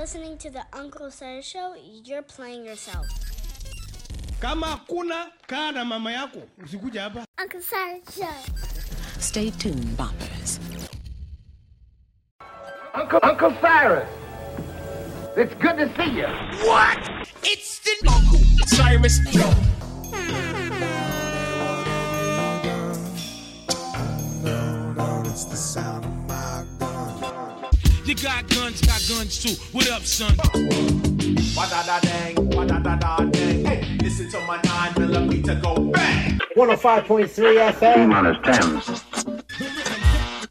listening to the Uncle Cyrus Show, you're playing yourself. Kama kuna kaa na mama yako, usikuja hapa. Uncle Cyrus Show. Stay tuned, boppers. Uncle, Uncle Cyrus. It's good to see you. What? It's the Uncle Cyrus Show. gun. You got guns, got guns too. What up, son? Hey, listen to my 9 millimeter go bang. 105.3 FM. minus 10.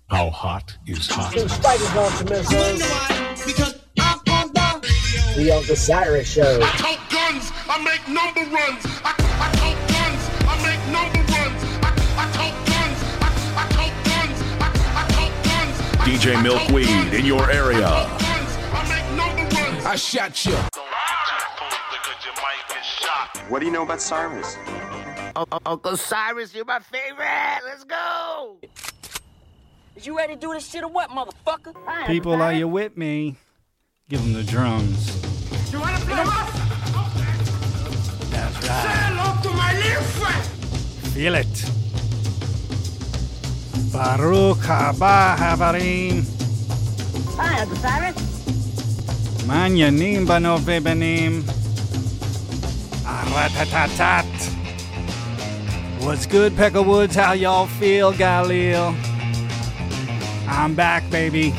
How hot is hot? Two spiders on to missiles. Because I'm on the The Uncle Cyrus Show. count guns, I make number runs. DJ Milkweed in your area. I count guns, I make number runs. I shot you. What do you know about Cyrus? Oh, Uncle Cyrus, you're my favorite. Let's go. Is you ready to do this shit or what, motherfucker? People, are you with me? Give them the drums. You wanna play rough? That's Say hello to my little friend. Feel it. Baruch haba havarim. Hi, Uncle Cyrus. Manyanim banove benim. Aratatatat. What's good, Pecker Woods? How y'all feel, Galil? I'm back, baby.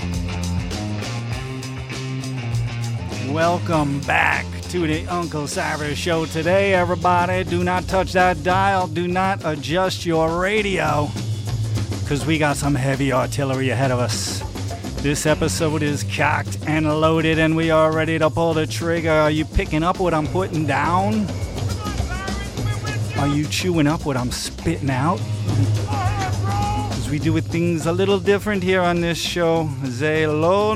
Welcome back to the Uncle Cyrus Show today, everybody. Do not touch that dial. Do not adjust your radio. Because we got some heavy artillery ahead of us. This episode is cocked and loaded, and we are ready to pull the trigger. Are you picking up what I'm putting down? Are you chewing up what I'm spitting out? Because we do things a little different here on this show. Ze lo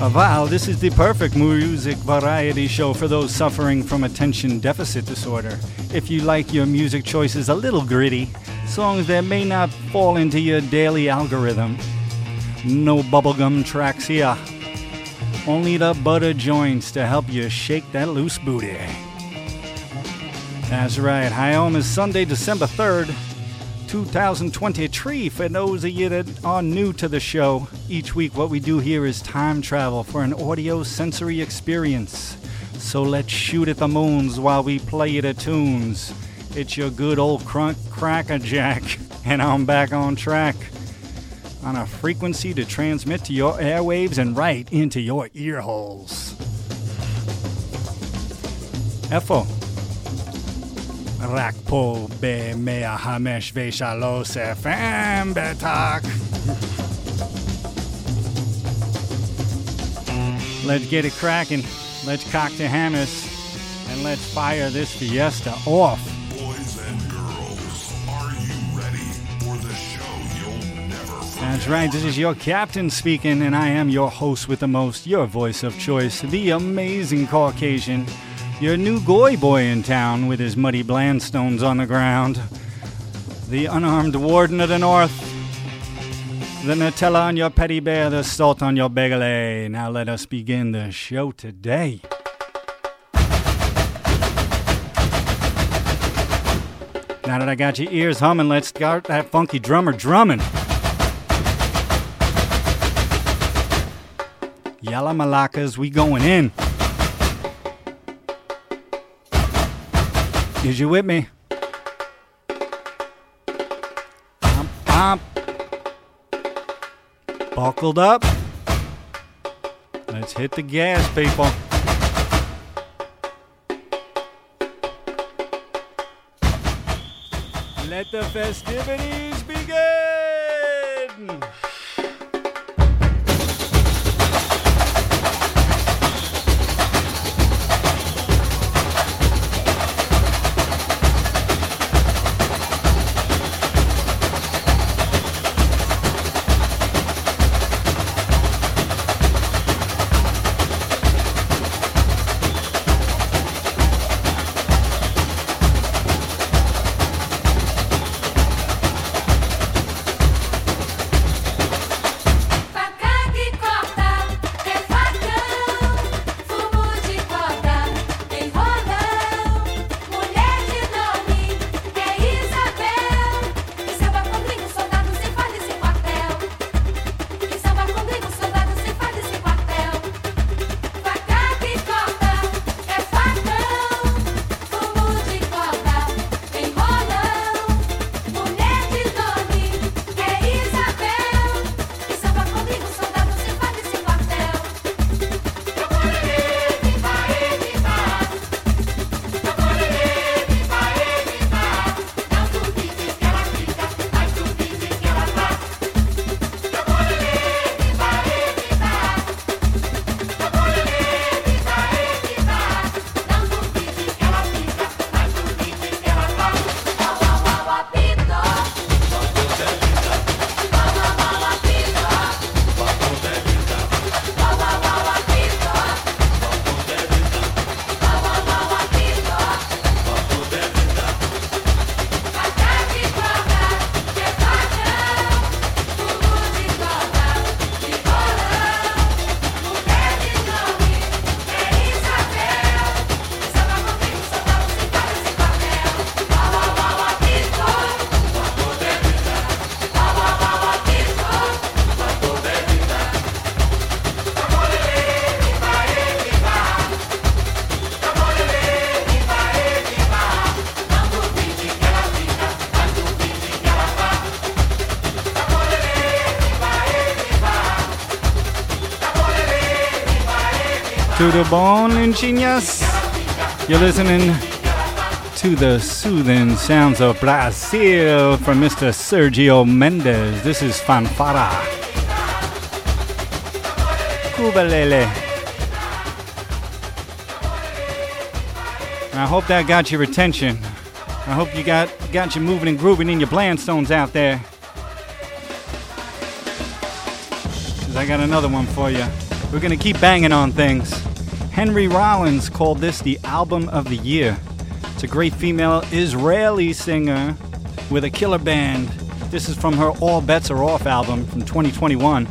Uh, po. Aval, this is the perfect music variety show for those suffering from attention deficit disorder. If you like your music choices a little gritty, songs that may not fall into your daily algorithm, no bubblegum tracks here. Only the butter joints to help you shake that loose booty. That's right, Home is Sunday, December 3rd, 2023. For those of you that are new to the show, each week what we do here is time travel for an audio sensory experience. So let's shoot at the moons while we play the tunes. It's your good old crunk cracker jack, and I'm back on track on a frequency to transmit to your airwaves and right into your ear holes. Efo. Rakpo be mea hamesh ve shalos FM betak. Let's get it cracking. Let's cock the hammers and let's fire this fiesta off. Boys and girls, are you ready for the show you'll never forget? That's right, this is your captain speaking, and I am your host with the most, your voice of choice, the amazing Caucasian, your new goy boy in town with his muddy Blundstones on the ground, the unarmed warden of the north, the Nutella on your petty bear, the salt on your bagel. Eh? Now let us begin the show today. Now that I got your ears humming, let's start that funky drummer drumming. Yalla Malakas, we going in. Is you with me? Pump, pump. Buckled up. Let's hit the gas, people. Let the festivities begin! Bone, Inchinhas. You're listening to the soothing sounds of Brazil from Mr. Sergio Mendes. This is Fanfara. Kubalele. I hope that got your attention. I hope you got got you moving and grooving in your Blundstones out there. 'Cause I got another one for you. We're gonna keep banging on things. Henry Rollins called this the album of the year. It's a great female Israeli singer with a killer band. This is from her All Bets Are Off album from 2021.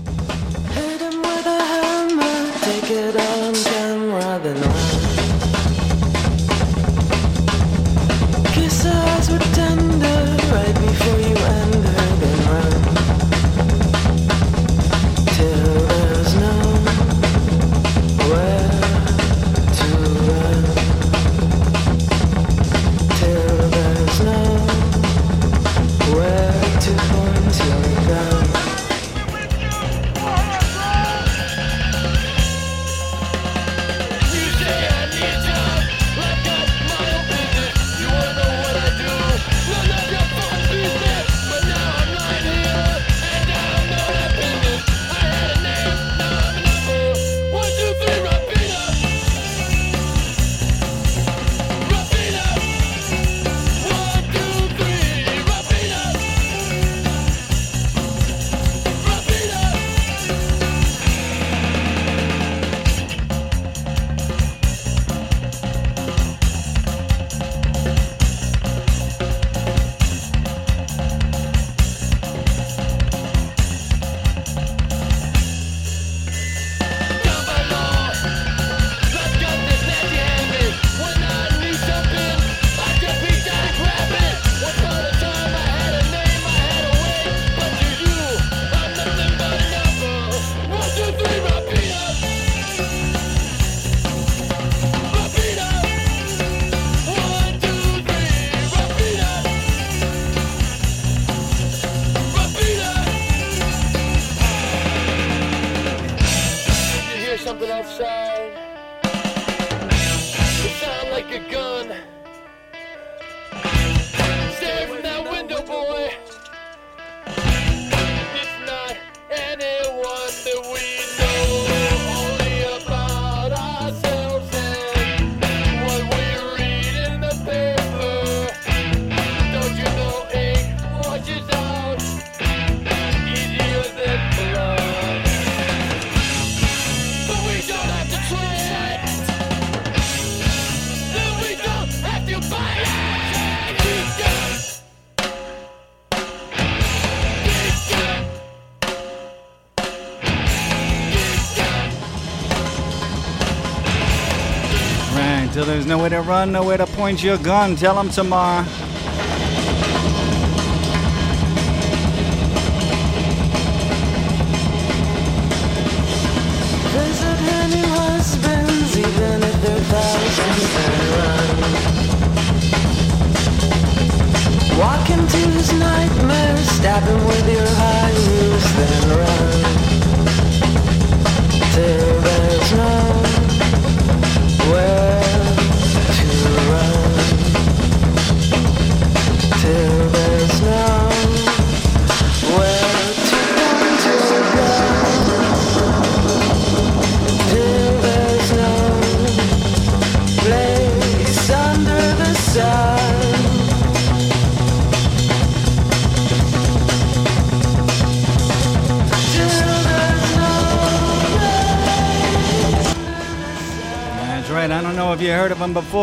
There's nowhere to run, nowhere to point your gun. Tell them tomorrow.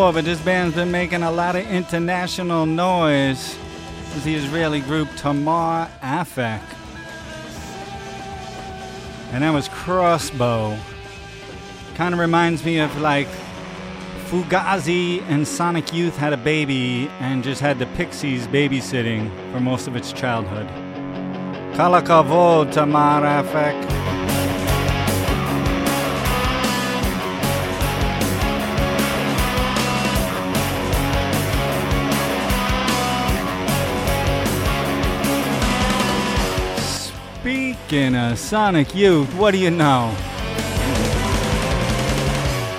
Before, but this band's been making a lot of international noise. This is the Israeli group Tamar Aphek. And that was Crossbow. Kind of reminds me of like Fugazi and Sonic Youth had a baby and just had the Pixies babysitting for most of its childhood. Kala kavod, Tamar Aphek. Speaking of uh, Sonic Youth, what do you know?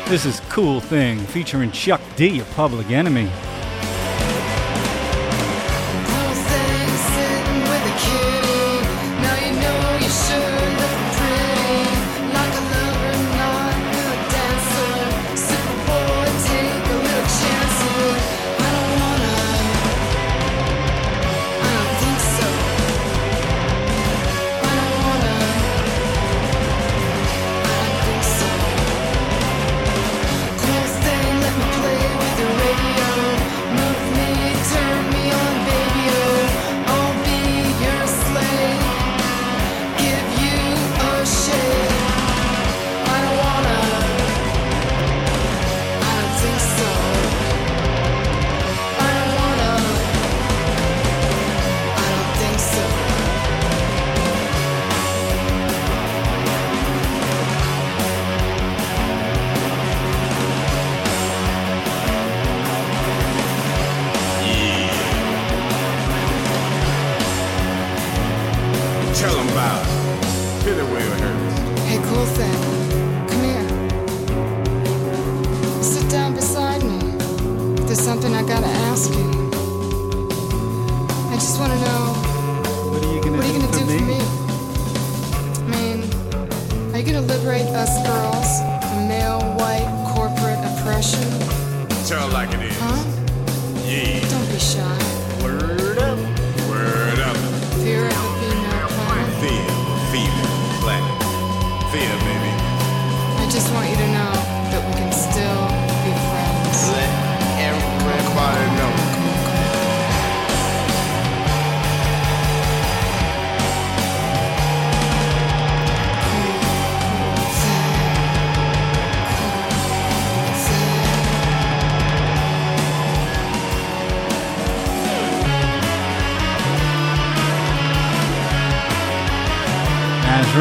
This is Cool Thing featuring Chuck D of Public Enemy.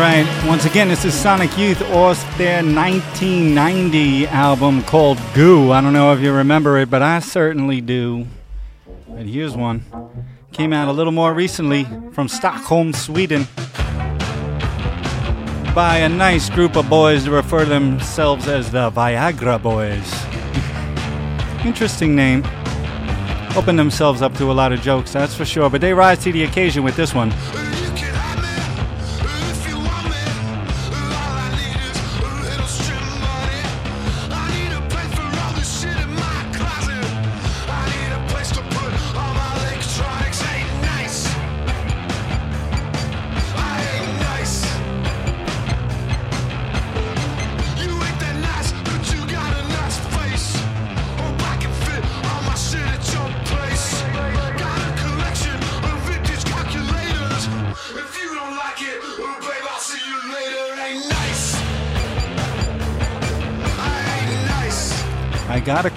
Right. Once again, this is Sonic Youth off their 1990 album called Goo. I don't know if you remember it, but I certainly do. And here's one. Came out a little more recently from Stockholm, Sweden. By a nice group of boys that refer themselves as the Viagra Boys. Interesting name. Open themselves up to a lot of jokes, that's for sure. But they rise to the occasion with this one.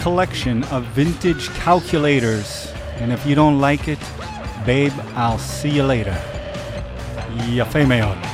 Collection of vintage calculators, and if you don't like it, babe, I'll see you later. Ya female.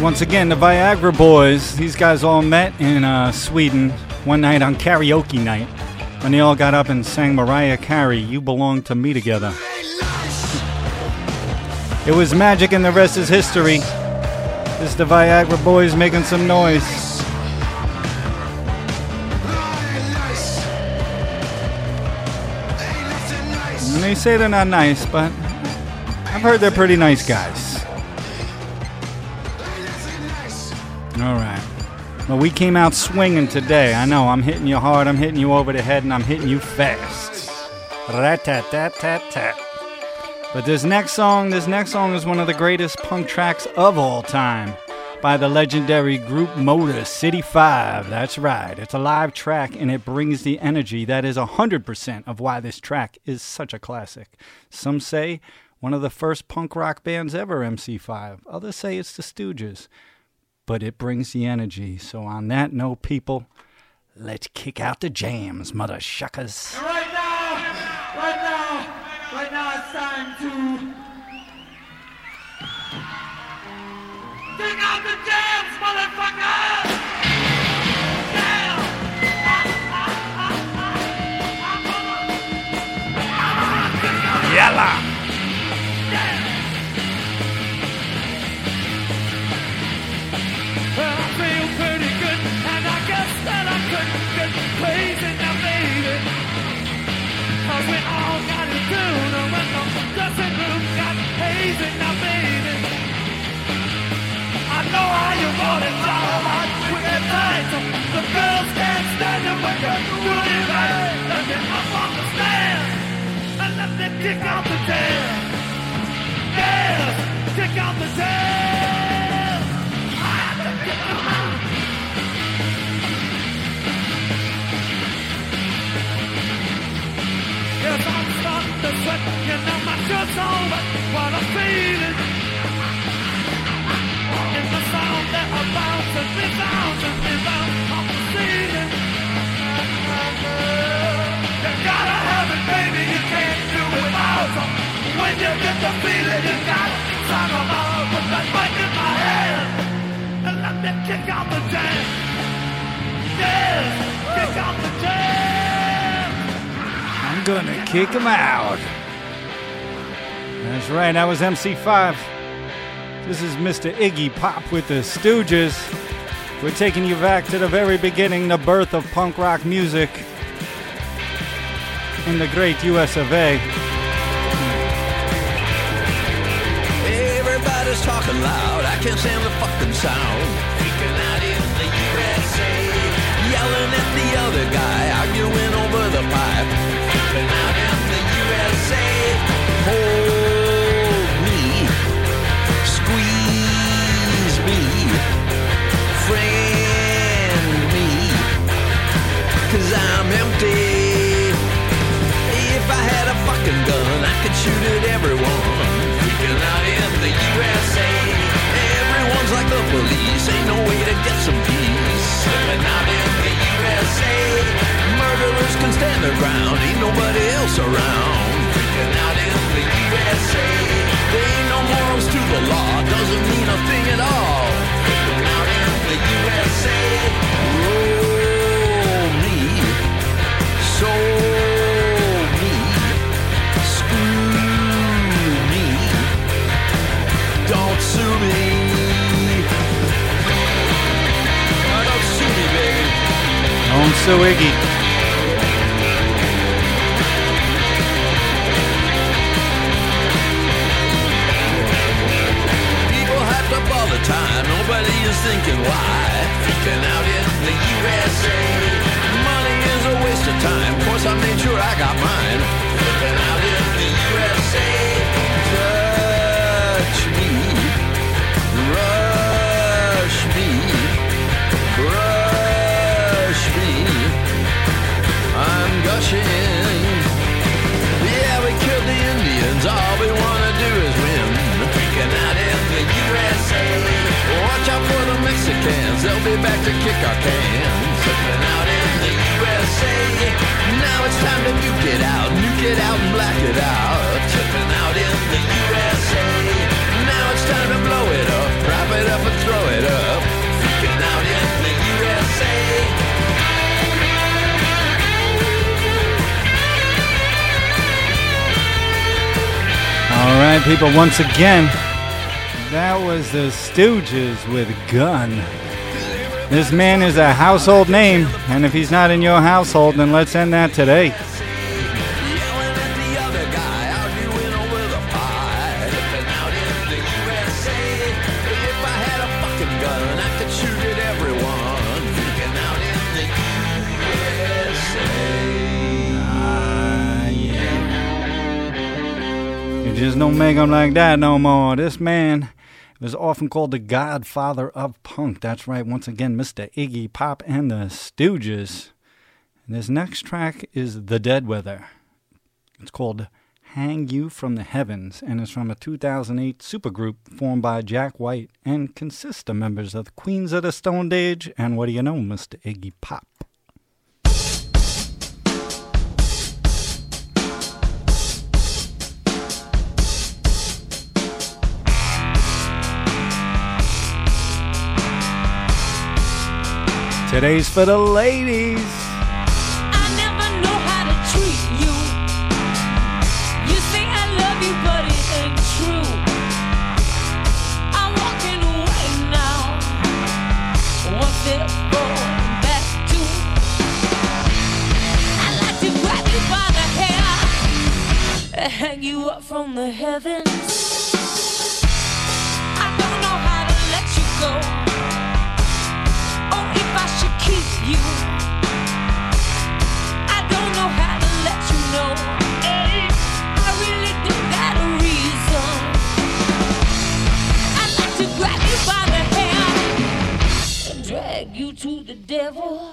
Once again, the Viagra Boys. These guys all met in uh, Sweden one night on karaoke night when they all got up and sang Mariah Carey, You Belong to Me Together. It was magic and the rest is history. This is the Viagra Boys making some noise. And they say they're not nice, but I've heard they're pretty nice guys. All right. Well, we came out swinging today. I know. I'm hitting you hard. I'm hitting you over the head, and I'm hitting you fast. Rat tat tat tat tat. But this next song, this next song is one of the greatest punk tracks of all time by the legendary group Motor City 5. That's right. It's a live track and it brings the energy that is 100% of why this track is such a classic. Some say one of the first punk rock bands ever, MC5. Others say it's the Stooges. But it brings the energy. So on that note, people, let's kick out the jams, mother shuckers. Right now, right now, right now it's time to take out the jams, motherfucker! Yalla! We all got the got. I know how you want it, tight. The girls can't stand it when you're doing it right. Let up on the and let kick out the jam. Yes, kick out the jam. Sweat, you know my shirt's on, but what I'm feeling is the sound that abounds and rebounds and rebounds off the ceiling. You gotta have it, baby, you can't do it without it. When you get the feeling, you gotta sound them out, put that mic in my hand, and let me kick out the jam. Yes, kick out the jam. I'm gonna kick him out. That's right, that was MC5. This is Mr. Iggy Pop with the Stooges. We're taking you back to the very beginning, the birth of punk rock music in the great US of A. Everybody's talking loud. I can't stand the fucking sound. Freaking out in the USA. Yelling at the other guy, arguing over the pipe. Fucking gun, I could shoot at everyone. Freaking out in the USA. Everyone's like the police, ain't no way to get some peace. Slipping out in the USA. Murderers can stand their ground, ain't nobody else around. Freaking out Don't people, once again, that was the Stooges with Gun. This man is a household name, and if he's not in your household, then let's end that today. Don't make 'em like that no more. This man was often called the godfather of punk. That's right, once again, Mr. Iggy Pop and the Stooges. And this next track is The Dead Weather. It's called Hang You from the Heavens, and it's from a 2008 supergroup formed by Jack White and consists of members of the Queens of the Stone Age and what do you know, Mr. Iggy Pop. By the hair and hang you up from the heavens. I don't know how to let you go. By the hair drag you to the devil.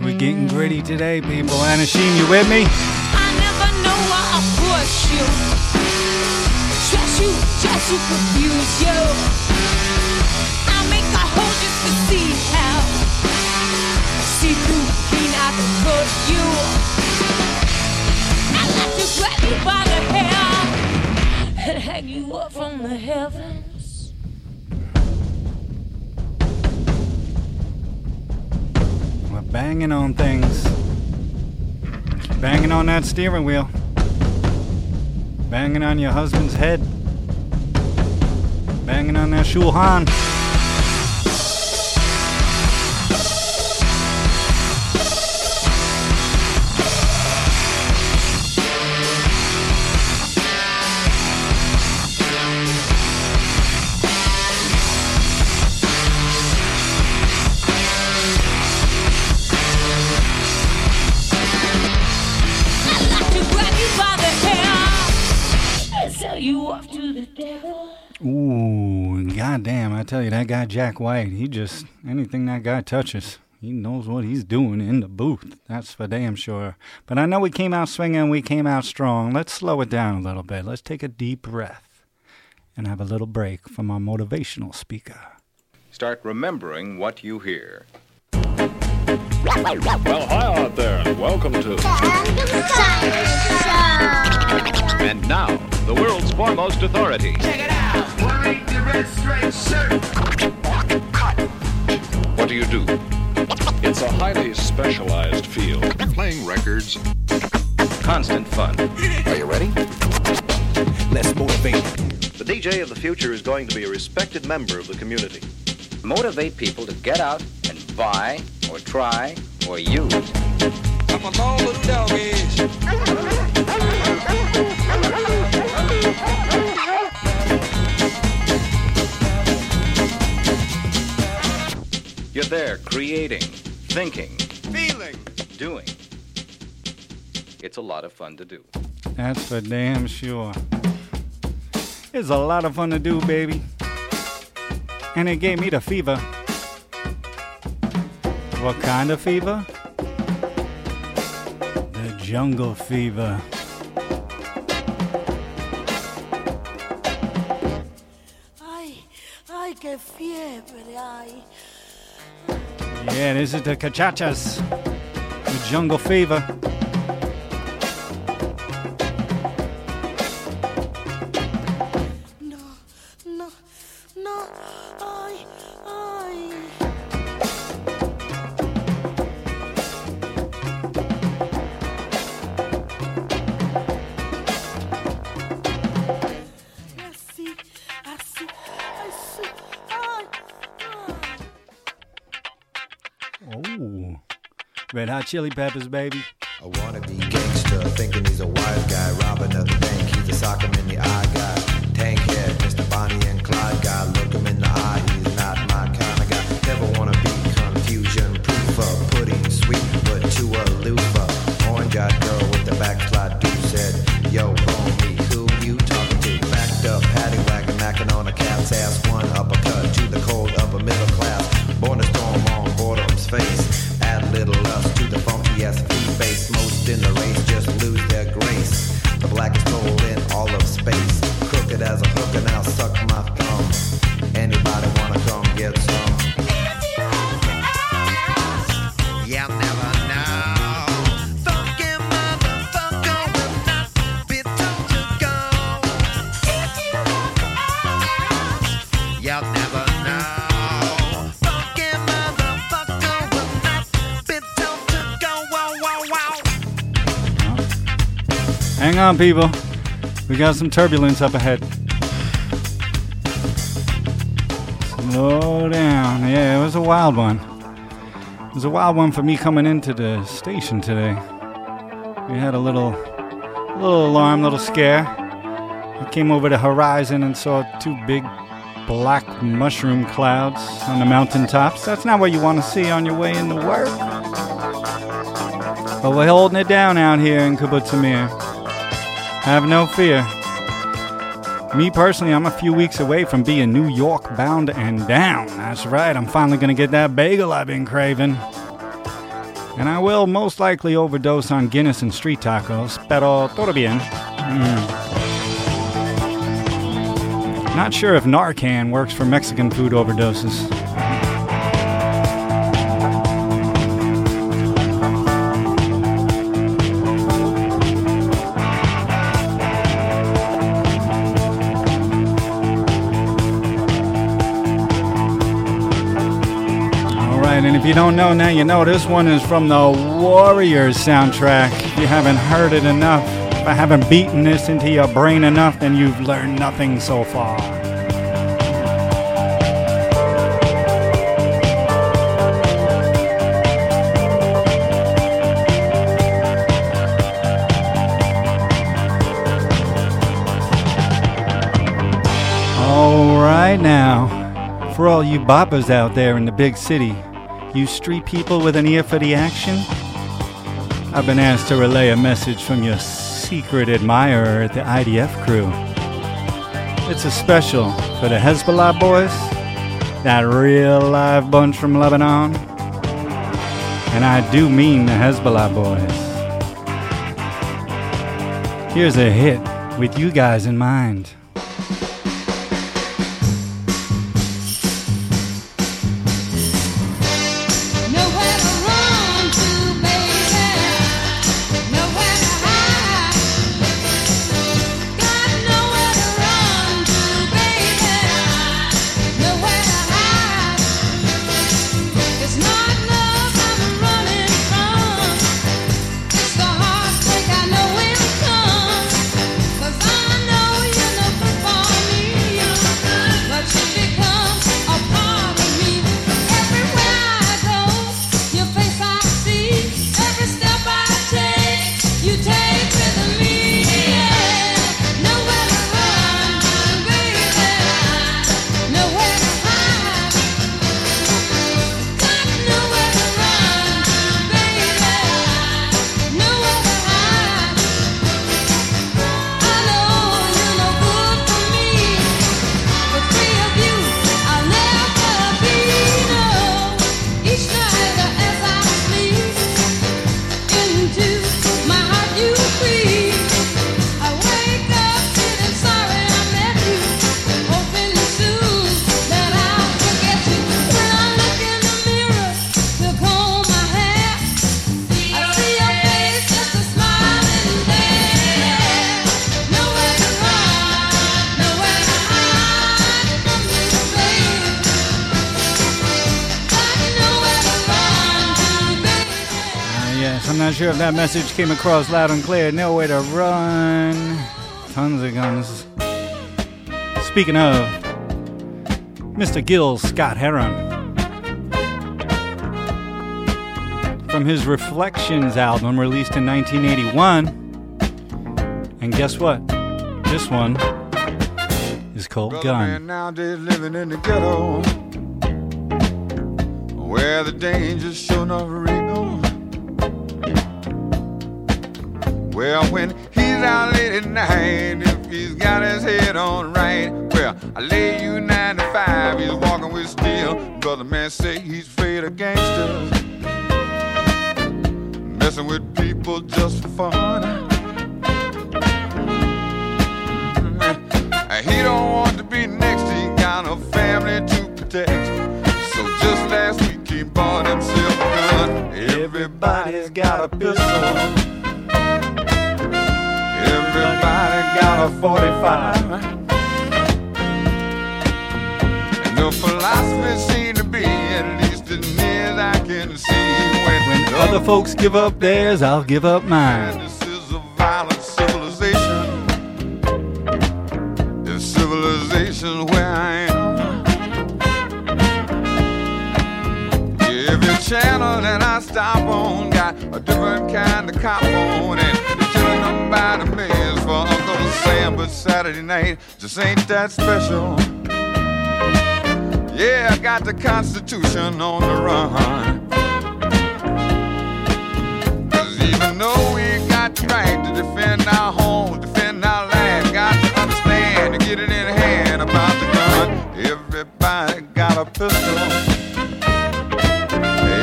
We're getting gritty today, people. Anna Sheen, you with me? I never know why I push you. Stress you just to confuse you. I make a hole just to see how. See through clean I can cut you. I like to grab you by the hair and hang you up from the heavens. We're banging on things. Banging on that steering wheel. Banging on your husband's head. Banging on that shulhan. I I tell you, that guy Jack White, he just anything that guy touches, he knows what he's doing in the booth. That's for damn sure. But I know we came out swinging, we came out strong. Let's slow it down a little bit. Let's take a deep breath and have a little break from our motivational speaker. Start remembering what you hear. Well, hi out there, and welcome to. And now, the world's foremost authority. Check it out. Wearing the red striped shirt. What do you do? It's a highly specialized field. Playing records. Constant fun. Are you ready? Let's motivate. The DJ of the future is going to be a respected member of the community. Motivate people to get out and buy, or try, or use. I'm a ball little doggies. You're there creating, thinking, Feeling. doing. It's a lot of fun to do. That's for damn sure. It's a lot of fun to do, baby. And it gave me the fever. What kind of fever? The jungle fever. Ay, ay, qué fiebre hay. Yeah, this is the cachachas. The jungle fever. Chili Peppers, baby. A wannabe gangster thinking he's a wise guy, robbing the bank. He's a sock in the eye Hang on, people. We got some turbulence up ahead. Slow down. Yeah, it was a wild one. It was a wild one for me coming into the station today. We had a little, little alarm, a little scare. I came over the horizon and saw two big black mushroom clouds on the mountaintops. That's not what you want to see on your way into work. But we're holding it down out here in Kibbutzimir. Have no fear. Me personally, I'm a few weeks away from being New York bound and down. That's right, I'm finally gonna get that bagel I've been craving. And I will most likely overdose on Guinness and street tacos, pero todo bien. Mm. Not sure if Narcan works for Mexican food overdoses. If you don't know now, you know this one is from the Warriors soundtrack. If you haven't heard it enough, if I haven't beaten this into your brain enough, then you've learned nothing so far. All right now, for all you boppers out there in the big city, you street people with an ear for the action, I've been asked to relay a message from your secret admirer at the IDF crew. It's a special for the Hezbollah boys, that real live bunch from Lebanon. And I do mean the Hezbollah boys. Here's a hit with you guys in mind. Message came across loud and clear. Nowhere to run. Tons of guns. Speaking of, Mr. Gil Scott Heron. From his Reflections album released in 1981. And guess what? This one is called Brother Gun. man nowadays living in the ghetto where the danger's sure real. Well, when he's out late at night, if he's got his head on right. Well, I lay you nine to five, he's walking with steel. Brother man say he's afraid of gangsters. Messing with people just for fun. Mm-hmm. And he don't want to be next, he got a family to protect. So just last week he bought himself a gun. Everybody's got a pistol. A 45. And the philosophy seemed to be, at least as near as I can see, when, When other folks give up theirs, I'll give up mine. this is a violent civilization. The civilization where I am. Every channel that I stop on got a different kind of cop on, and they're killing them by the millions for Uncle But Saturday night just ain't that special. Yeah, I got the Constitution on the run. Cause even though we got the right to defend our home, defend our land, got to understand to get it in hand about the gun. Everybody got a pistol.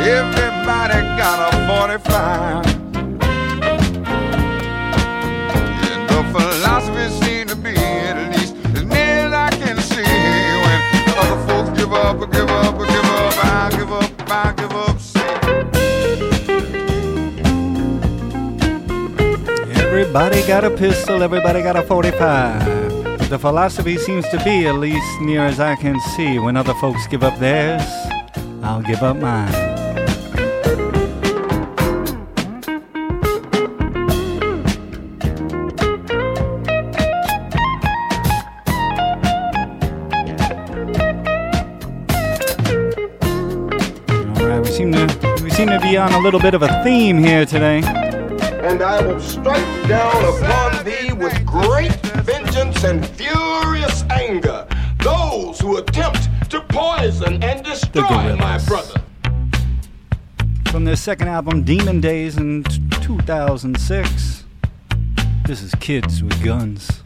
Everybody got a 45. Everybody got a pistol, everybody got a 45. The philosophy seems to be, at least near as I can see, when other folks give up theirs, I'll give up mine. All right, we seem to we seem to be on a little bit of a theme here today. And I will strike down upon thee with great vengeance and furious anger those who attempt to poison and destroy my Gorillaz. brother. From their second album, Demon Days, in 2006. This is Kids with Guns.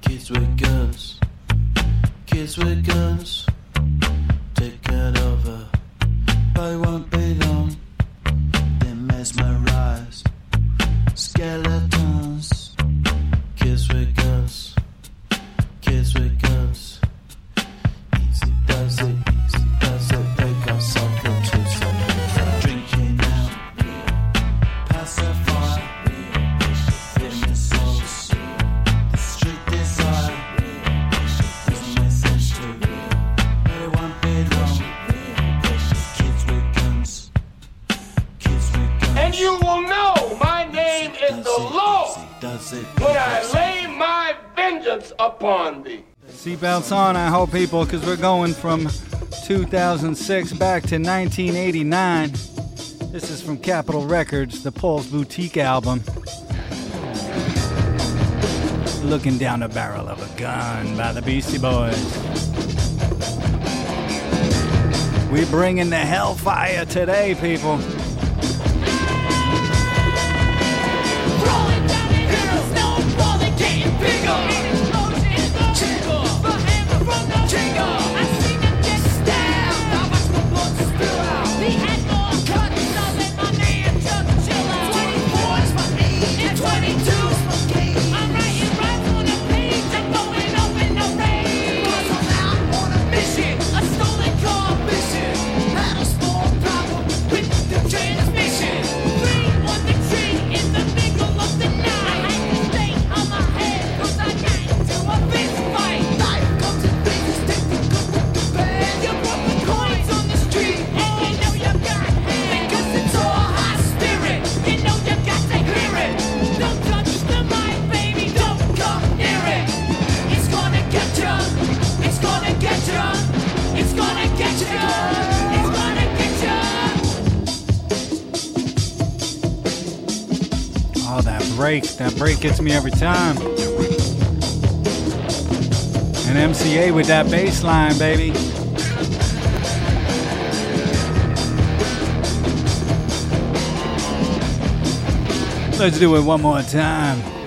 Kids with guns, kids with guns, taken over, but it people, because we're going from 2006 back to 1989. This is from Capitol Records, the Paul's Boutique album. Looking down the barrel of a gun by the Beastie Boys. We bring in the hellfire today, people. Break. That break gets me every time. And MCA with that bass line, baby. Let's do it one more time.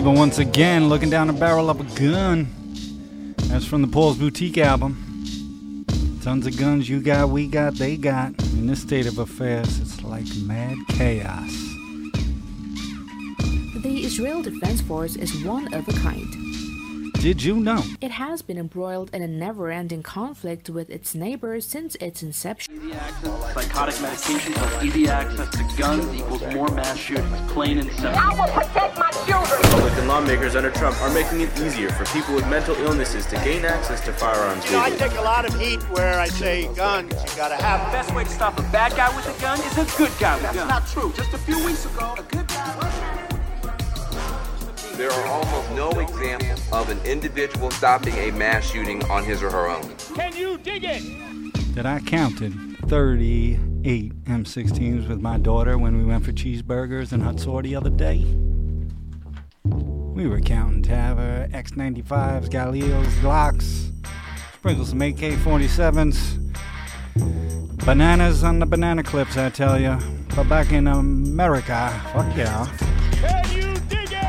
People once again looking down the barrel of a gun. That's from the Paul's Boutique album. Tons of guns you got, we got, they got. In this state of affairs, it's like mad chaos. The Israel Defense Force is one of a kind. Did you know? It has been embroiled in a never ending conflict with its neighbors since its inception. Psychotic medications plus easy access to guns equals more mass shootings. Plain and simple. I will protect my children. Republican lawmakers under Trump are making it easier for people with mental illnesses to gain access to firearms You know, I take a lot of heat where I say guns, you gotta have The best way to stop a bad guy with a gun is a good guy with a gun. not true. Just a few weeks ago, a good guy. There are almost no examples of an individual stopping a mass shooting on his or her own. Can you dig it? That I counted 38 M16s with my daughter when we went for cheeseburgers in Hutsaw the other day. We were counting Tavor, X95s, Galileos, Glocks, sprinkle some AK 47s. Bananas on the banana clips, I tell ya. But back in America, fuck yeah.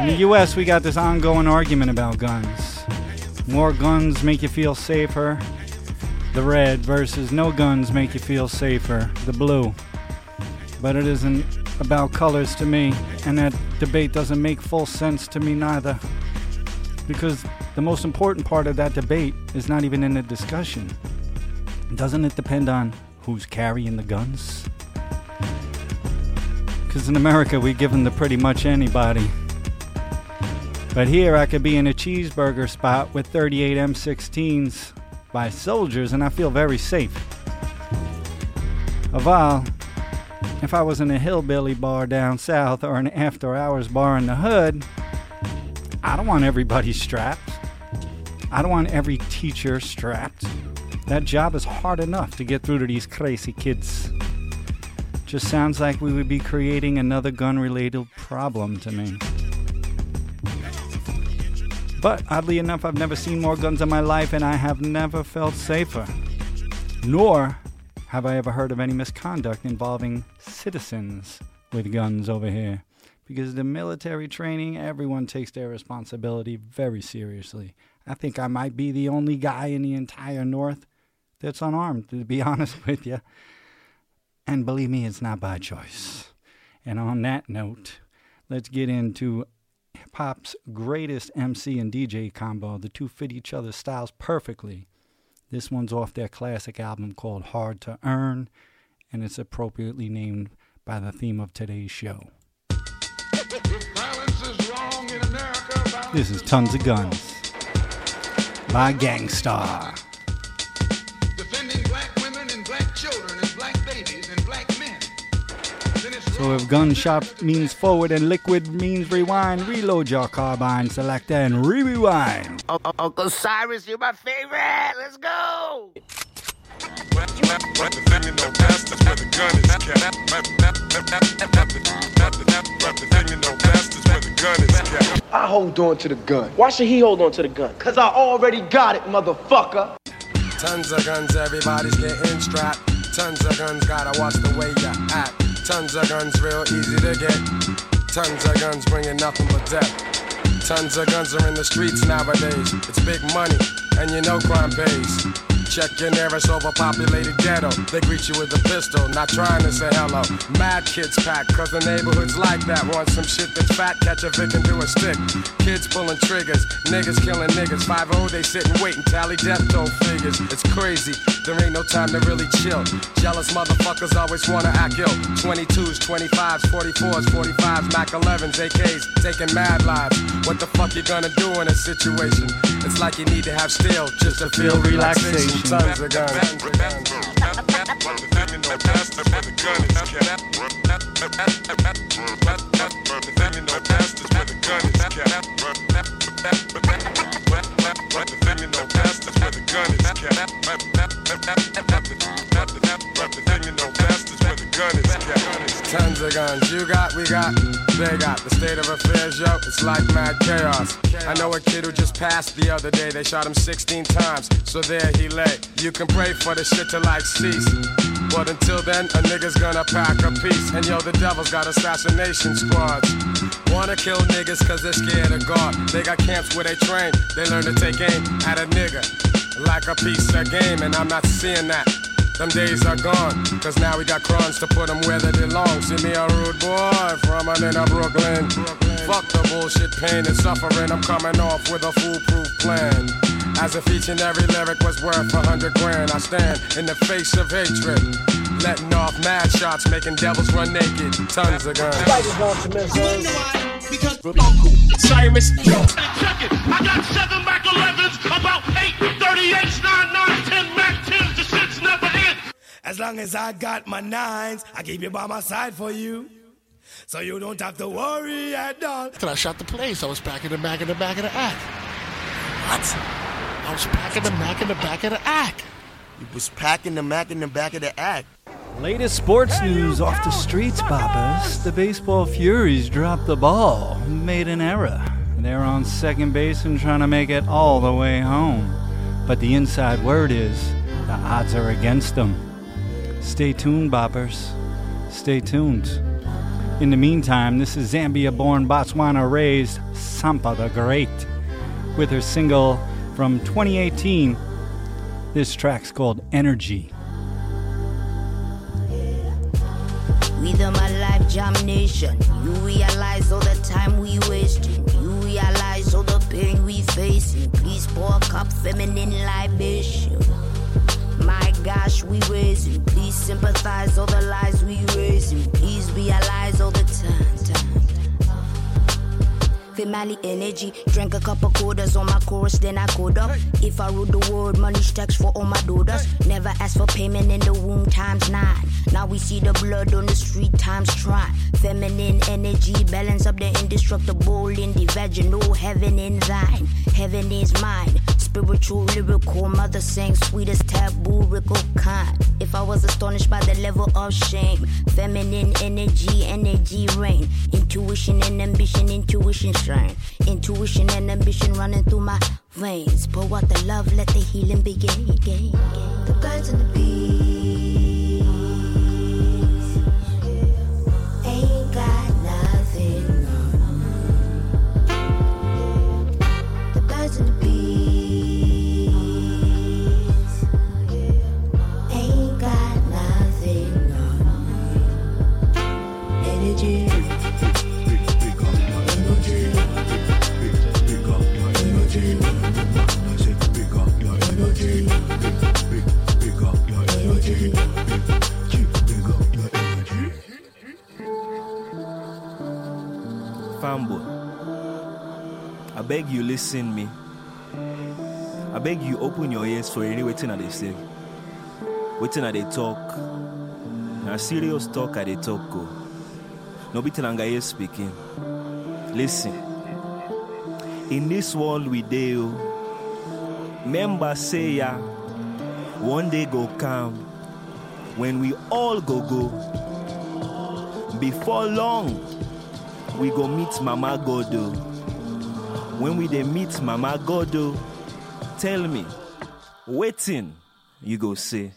In the US, we got this ongoing argument about guns. More guns make you feel safer. The red versus no guns make you feel safer. The blue. But it isn't about colors to me, and that debate doesn't make full sense to me neither. Because the most important part of that debate is not even in the discussion. Doesn't it depend on who's carrying the guns? Because in America, we give them to pretty much anybody. But here, I could be in a cheeseburger spot with 38 M16s by soldiers, and I feel very safe. Aval, if I was in a hillbilly bar down south or an after hours bar in the hood, I don't want everybody strapped. I don't want every teacher strapped. That job is hard enough to get through to these crazy kids. Just sounds like we would be creating another gun related problem to me. But oddly enough, I've never seen more guns in my life and I have never felt safer. Nor have I ever heard of any misconduct involving citizens with guns over here. Because the military training, everyone takes their responsibility very seriously. I think I might be the only guy in the entire North that's unarmed, to be honest with you. And believe me, it's not by choice. And on that note, let's get into hip hop's greatest MC and DJ combo. The two fit each other's styles perfectly. This one's off their classic album called Hard to Earn, and it's appropriately named by the theme of today's show. This is Tons of Guns by Gang Starr. So if gunshot means forward and liquid means rewind, reload your carbine selector and rewind. Oh, oh, Uncle Cyrus, you're my favorite. Let's go. I hold on to the gun. Why should he hold on to the gun? Cause I already got it, motherfucker. Tons of guns, everybody's getting strapped. Tons of guns, gotta watch the way you act. Tons of guns, real easy to get. Tons of guns, bringing nothing but death. Tons of guns are in the streets nowadays. It's big money, and you know crime pays. Check your nearest overpopulated ghetto. They greet you with a pistol, not trying to say hello. Mad kids pack, cause the neighborhood's like that. Want some shit that's fat, catch a victim do a stick. Kids pulling triggers, niggas killing niggas. 5 they sit and wait and tally death toll figures. It's crazy, there ain't no time to really chill. Jealous motherfuckers always wanna act ill. 22s, 25s, 44s, 45s, Mac 11s, AKs, taking mad lives. What the fuck you gonna do in a situation? It's like you need to have steel just to feel relaxation. Tons of guns. Tons of guns, you got, we got, they got. The state of affairs, yo, it's like mad chaos. I know a kid who just passed the other day. They shot him 16 times, so there he lay. You can pray for the shit to like cease. But until then, a nigga's gonna pack a piece. And yo, the devil's got assassination squads. Wanna kill niggas cause they're scared of God. They got camps where they train, they learn to take aim at a nigga. Like a piece of game, and I'm not seeing that. Them days are gone, cause now we got crons to put them where they belong. See me a rude boy from an inner Brooklyn. Fuck the bullshit, pain and suffering. I'm coming off with a foolproof plan. As if each and every lyric was worth a hundred grand, I stand in the face of hatred. Letting off mad shots, making devils run naked. Tons of guns. Because Cyrus, yo. Check it. I got seven Mac 11s, about eight 38s, nine nines, As long as I got my nines, I keep it by my side for you. So you don't have to worry at all. Till I shot the place, I was packing the back in the back of the act. What? I was packing the Mac in the back of the act. You was packing the Mac in the back of the act. Latest sports news off the streets, Boppers. The baseball Furies dropped the ball, made an error. They're on second base and trying to make it all the way home. But the inside word is the odds are against them. Stay tuned, Boppers. Stay tuned. In the meantime, this is Zambia born, Botswana raised Sampa the Great with her single from 2018. This track's called Energy. With my life jam nation, you realize all the time we wasting. You realize all the pain we facing. Please pour a cup feminine libation. My gosh, we raising. Please sympathize all the lies we raising. Please realize all the time. time. Family energy, drank a couple quarters on my chorus, then I code up. If I rule the world, money stacks for all my daughters. Never ask for payment in the womb times nine. Now we see the blood on the street times try. Feminine energy, balance up the indestructible in the vaginal. Heaven in thine, heaven is mine. Spiritual, lyrical, mother saying sweetest taboo, rickle kind. If I was astonished by the level of shame, feminine energy, energy reign. Intuition and ambition, intuition shine. Intuition and ambition running through my veins. Pour out the love, let the healing begin. begin. Listen me. I beg you open your ears for any waiting at they say. Waiting at they talk. Now serious talk at they talk go. No beating anga ear speaking. Listen. In this world we deal, oh, member say ya, one day go come when we all go go. Before long, we go meet Mama Godo. Oh. When we dey meet Mama Godo, oh, tell me, waiting, you go say.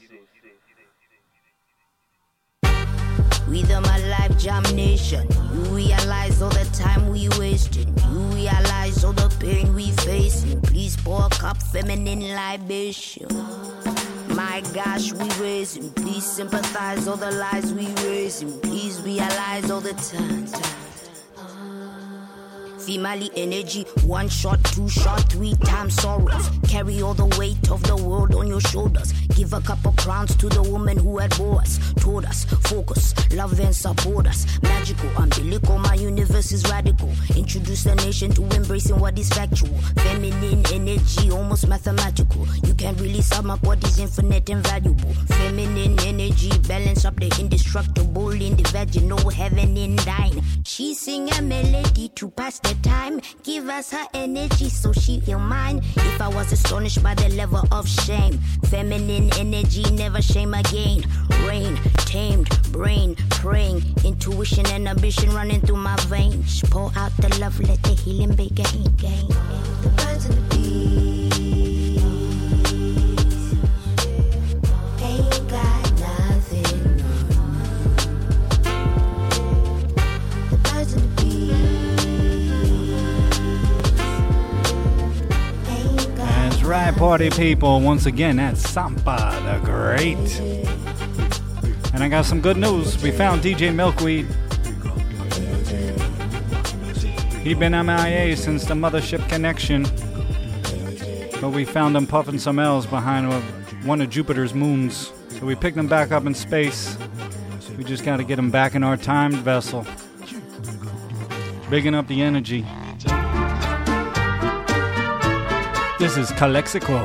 My life jam nation, you realize all the time we wasting. You realize all the pain we facing. Please pour a cup feminine libation. My gosh, we raising. Please sympathize all the lies we raising. Please realize all the time. time. Female energy, one shot, two shot, three times sorrows. Carry all the weight of the world on your shoulders. Give a couple crowns to the woman who had bore us, taught us, focus, love and support us. Magical, umbilical, my universe is radical. Introduce the nation to embracing what is factual. Feminine energy, almost mathematical. You can't really sum up what is infinite and valuable. Feminine energy, balance up the indestructible in the vaginal heaven in thine. She sing a melody to pass the time. Give us her energy so she heal mine. If I was astonished by the level of shame, feminine energy never shame again. Rain, tamed, brain, praying, intuition and ambition running through my veins. Pour out the love, let the healing begin. The birds and the bees right, party people. Once again, that's Sampa the Great. And I got some good news. We found DJ Milkweed. He'd been MIA since the Mothership Connection. But we found him puffing some L's behind one of Jupiter's moons. So we picked him back up in space. We just got to get him back in our timed vessel. Bigging up the energy. This is Calexico.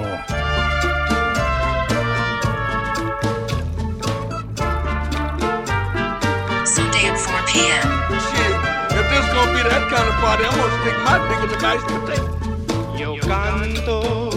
Sunday at 4 p.m. Shit, if this gonna be that kind of party, I'm gonna stick my dick in the mashed potato. Yo canto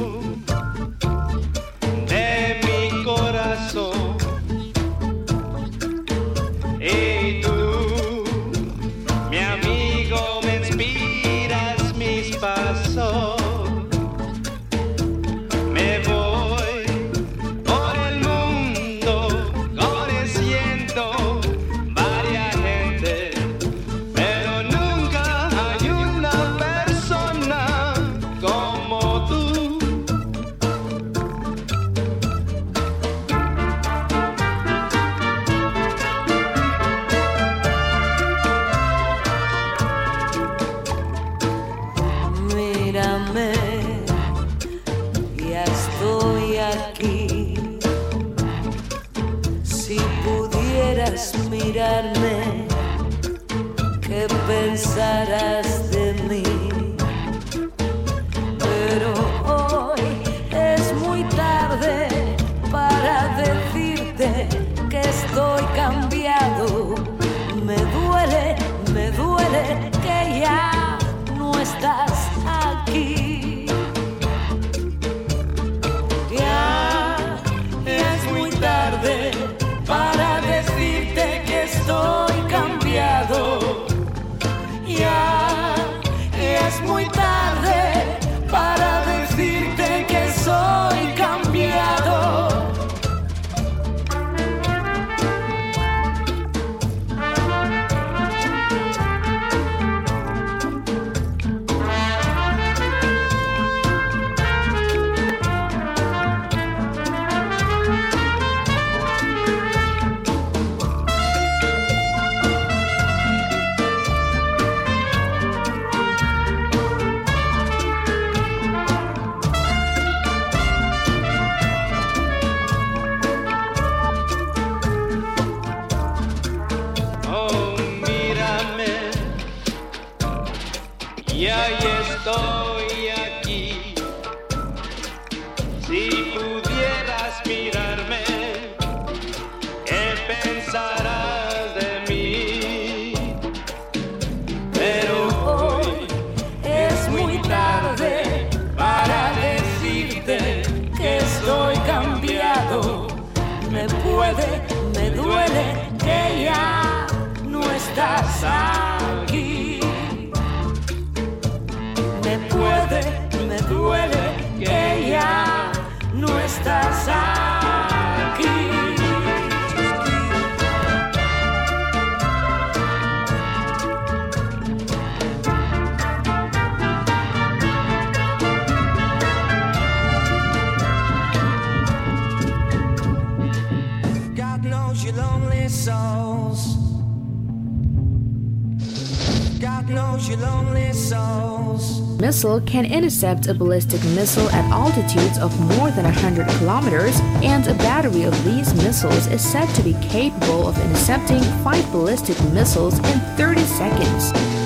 Missile can intercept a ballistic missile at altitudes of more than 100 kilometers, and a battery of these missiles is said to be capable of intercepting five ballistic missiles in 30 seconds.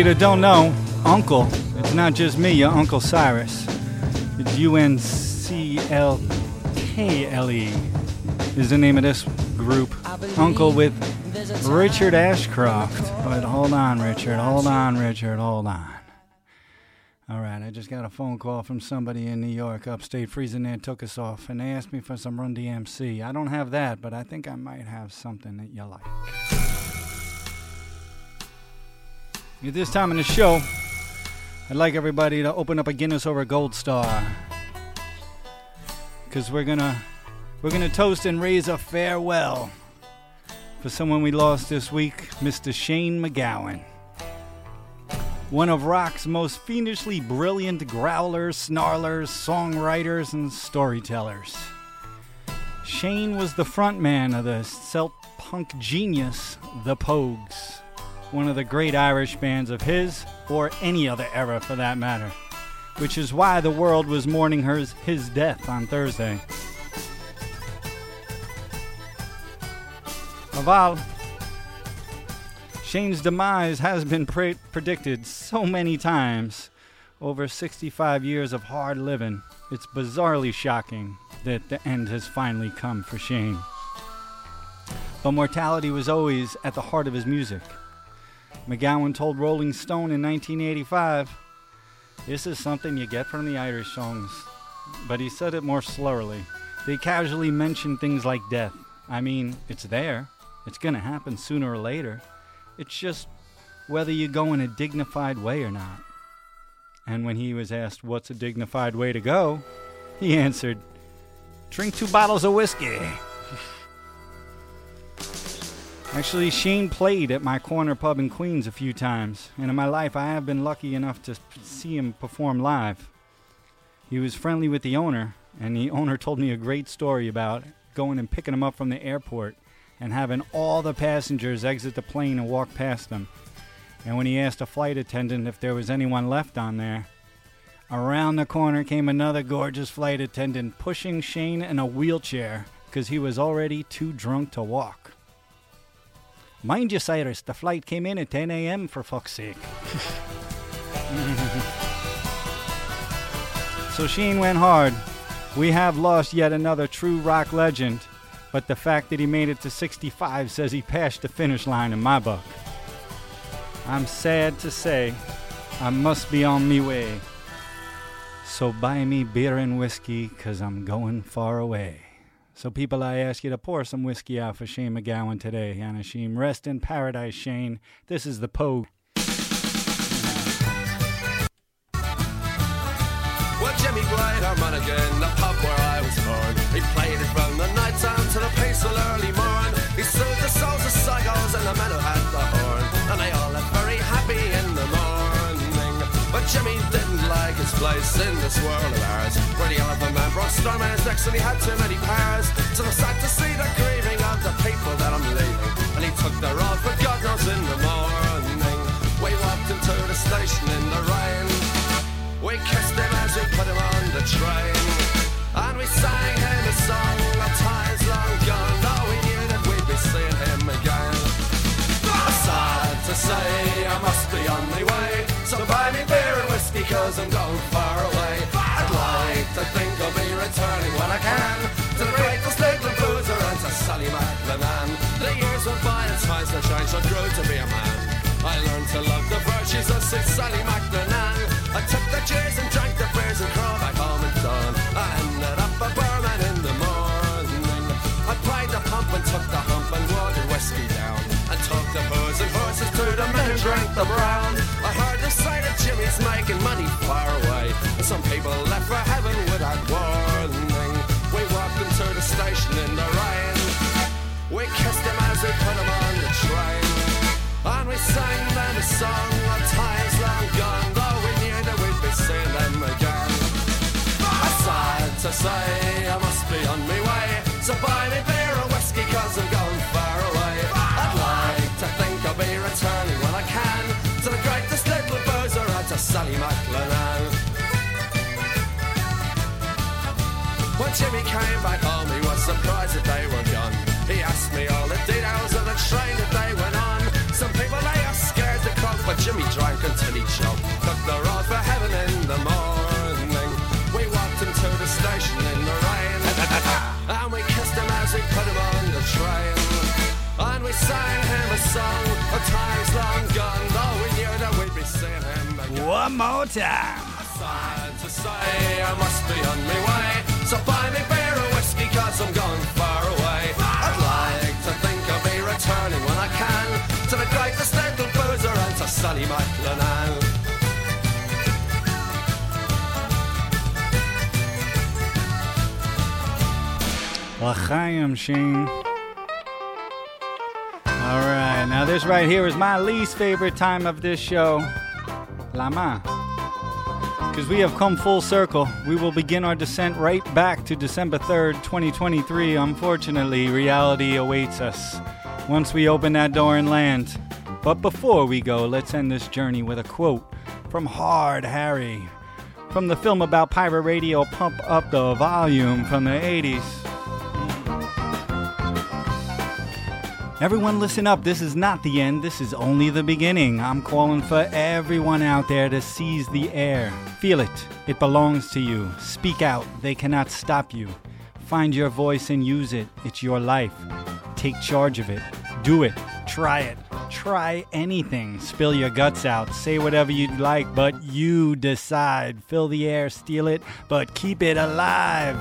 You that don't know, UNKLE, it's not just me, your Uncle Cyrus. It's U N C L K L E is the name of this group. UNKLE with Richard Ashcroft. But hold on, Richard. Hold on, Richard. Hold on. All right, I just got a phone call from somebody in New York, upstate, freezing there, took us off, and they asked me for some Run DMC. I don't have that, but I think I might have something that you like. At this time in the show, I'd like everybody to open up a Guinness over a Goldstar. Because we're gonna we're gonna toast and raise a farewell for someone we lost this week, Mr. Shane MacGowan. One of rock's most fiendishly brilliant growlers, snarlers, songwriters, and storytellers. Shane was the frontman of the Celt punk genius, The Pogues, one of the great Irish bands of his, or any other era for that matter, which is why the world was mourning hers, his death on Thursday. Aval, Shane's demise has been pre- predicted so many times over 65 years of hard living. It's bizarrely shocking that the end has finally come for Shane. But mortality was always at the heart of his music. MacGowan told Rolling Stone in 1985, This is something you get from the Irish songs. But he said it more slowly. They casually mention things like death. I mean, it's there. It's going to happen sooner or later. It's just whether you go in a dignified way or not. And when he was asked what's a dignified way to go, he answered, Drink two bottles of whiskey. Actually, Shane played at my corner pub in Queens a few times, and in my life I have been lucky enough to see him perform live. He was friendly with the owner, and the owner told me a great story about going and picking him up from the airport and having all the passengers exit the plane and walk past him. And when he asked a flight attendant if there was anyone left on there, around the corner came another gorgeous flight attendant pushing Shane in a wheelchair because he was already too drunk to walk. Mind you, Cyrus, the flight came in at 10 a.m. for fuck's sake. so Sheen went hard. We have lost yet another true rock legend, but the fact that he made it to 65 says he passed the finish line in my book. I'm sad to say I must be on me way. So buy me beer and whiskey, cause I'm going far away. So, people, I ask you to pour some whiskey out for Shane MacGowan today. Anashim, rest in paradise, Shane. This is the Pogue. Well, Jimmy our man again, the pub where I was born. He played it from the night time to the peaceful early morn. Jimmy didn't like his place in this world of ours. Where the elephant man brought storm in his necks and he had too many powers. So I sad to see the grieving of the people that I'm leaving. And he took their all for God knows in the morning. We walked into the station in the rain. We kissed him as we put him on the train. And we sang him a song of times long gone. Though we knew that we'd be seeing him again. Sad to say, I must be on my way. To be a man. I learned to love the virtues of Sid Sally MacLennane. I took the cheers and drank the beers and crawled back home at dawn. I ended up a barman in the morning. I plied the pump and took the hump and watered whiskey down. I took the booze and horses to the men who drank the brown. I heard the sight of Jimmy's making money far away. And some people left for heaven without warning. We walked into the station sang them a song of times long gone, though we knew that we'd be seeing them again. Sad to say, I must be on my way. So buy me beer and whiskey, I'm going far away. I'd like to think I'll be returning when I can to the greatest little boozer out to Sally MacLennane. When Jimmy came back home, he was surprised that they were gone. He asked me all the details of the train Jimmy drank until he choked. Took the road for heaven in the morning. We walked him to the station in the rain. and we kissed him as we put him on the train. And we sang him a song, a time's long gone, though we knew that we'd be seeing him again. One more time. Sad to say, I must be on my way. So buy me beer or whiskey, cause I'm gone far away. I'd like to think I'll be returning when I can to the great estate Boozer and to Sally. All right, now this right here is my least favorite time of this show. Lama. Because we have come full circle. We will begin our descent right back to December 3rd, 2023. Unfortunately, reality awaits us once we open that door and land. But before we go, let's end this journey with a quote from Hard Harry from the film about pirate radio Pump Up the Volume from the 80s. Everyone, listen up. This is not the end. This is only the beginning. I'm calling for everyone out there to seize the air. Feel it. It belongs to you. Speak out. They cannot stop you. Find your voice and use it. It's your life. Take charge of it. Do it. Try it. Try anything. Spill your guts out. Say whatever you'd like, but you decide. Fill the air, steal it, but keep it alive.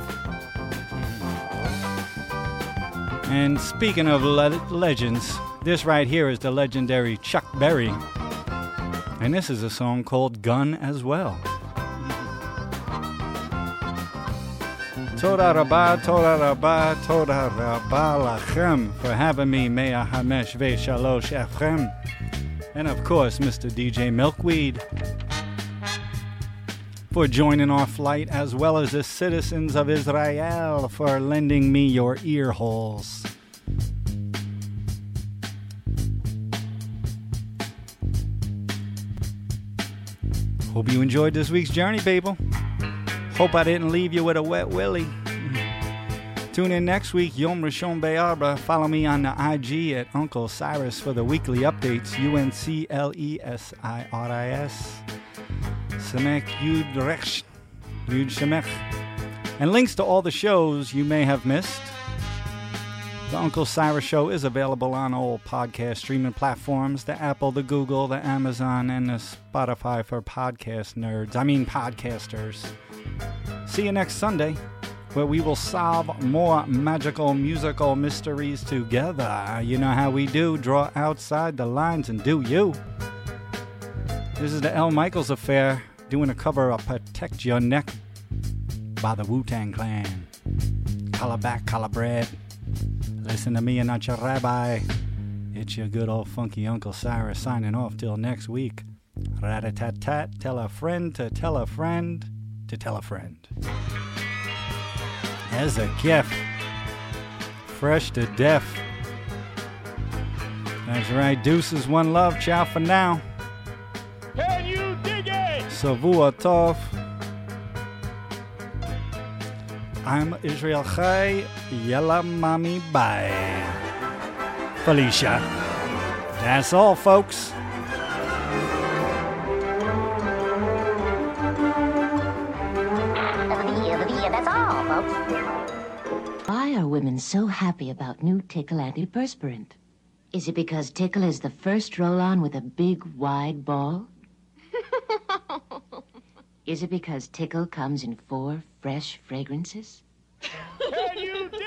And speaking of le- legends, this right here is the legendary Chuck Berry. And this is a song called Gun as well. Toda rabba, toda rabba, toda rabba lachem for having me, Mea Hamesh Ve Shalosh Echem. And of course, Mr. DJ Milkweed for joining our flight, as well as the citizens of Israel for lending me your ear holes. Hope you enjoyed this week's journey, people. Hope I didn't leave you with a wet willy. Tune in next week, Yom Rishon Be'arba. Follow me on the IG at Uncle Cyrus for the weekly updates. U N C L E S I R I S. Semek Yud Resh. Yud Shemech. And links to all the shows you may have missed. The Uncle Cyrus Show is available on all podcast streaming platforms the Apple, the Google, the Amazon, and the Spotify for podcast nerds. I mean, podcasters. See you next Sunday, where we will solve more magical musical mysteries together. You know how we do draw outside the lines and do you. This is the El Michaels Affair doing a cover of Protect Your Neck by the Wu Tang Clan. Collar back, collar bread. Listen to me and not your rabbi. It's your good old funky Uncle Cyrus signing off till next week. Rat a tat tat, tell a friend to tell a friend to tell a friend. As a gift, fresh to death. That's right, deuces, one love, ciao for now. Can you dig it? Savua Tov. I'm Israel Chai. Yella Mommy Bye. Felicia. That's all, folks. That's all, folks. Why are women so happy about new Tickle antiperspirant? Is it because Tickle is the first roll-on with a big, wide ball? is it because Tickle comes in four fresh fragrances? Can you dig it?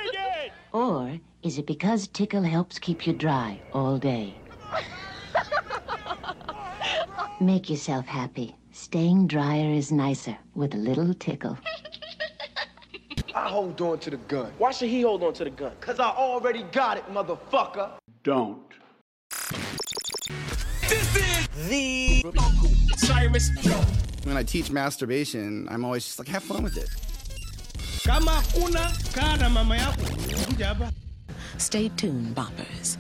Or is it because Tickle helps keep you dry all day? Make yourself happy. Staying drier is nicer with a little Tickle. I hold on to the gun. Why should he hold on to the gun? Cause I already got it, motherfucker. Don't. This is the Cyrus Show. When I teach masturbation, I'm always just like, have fun with it. Stay tuned, boppers,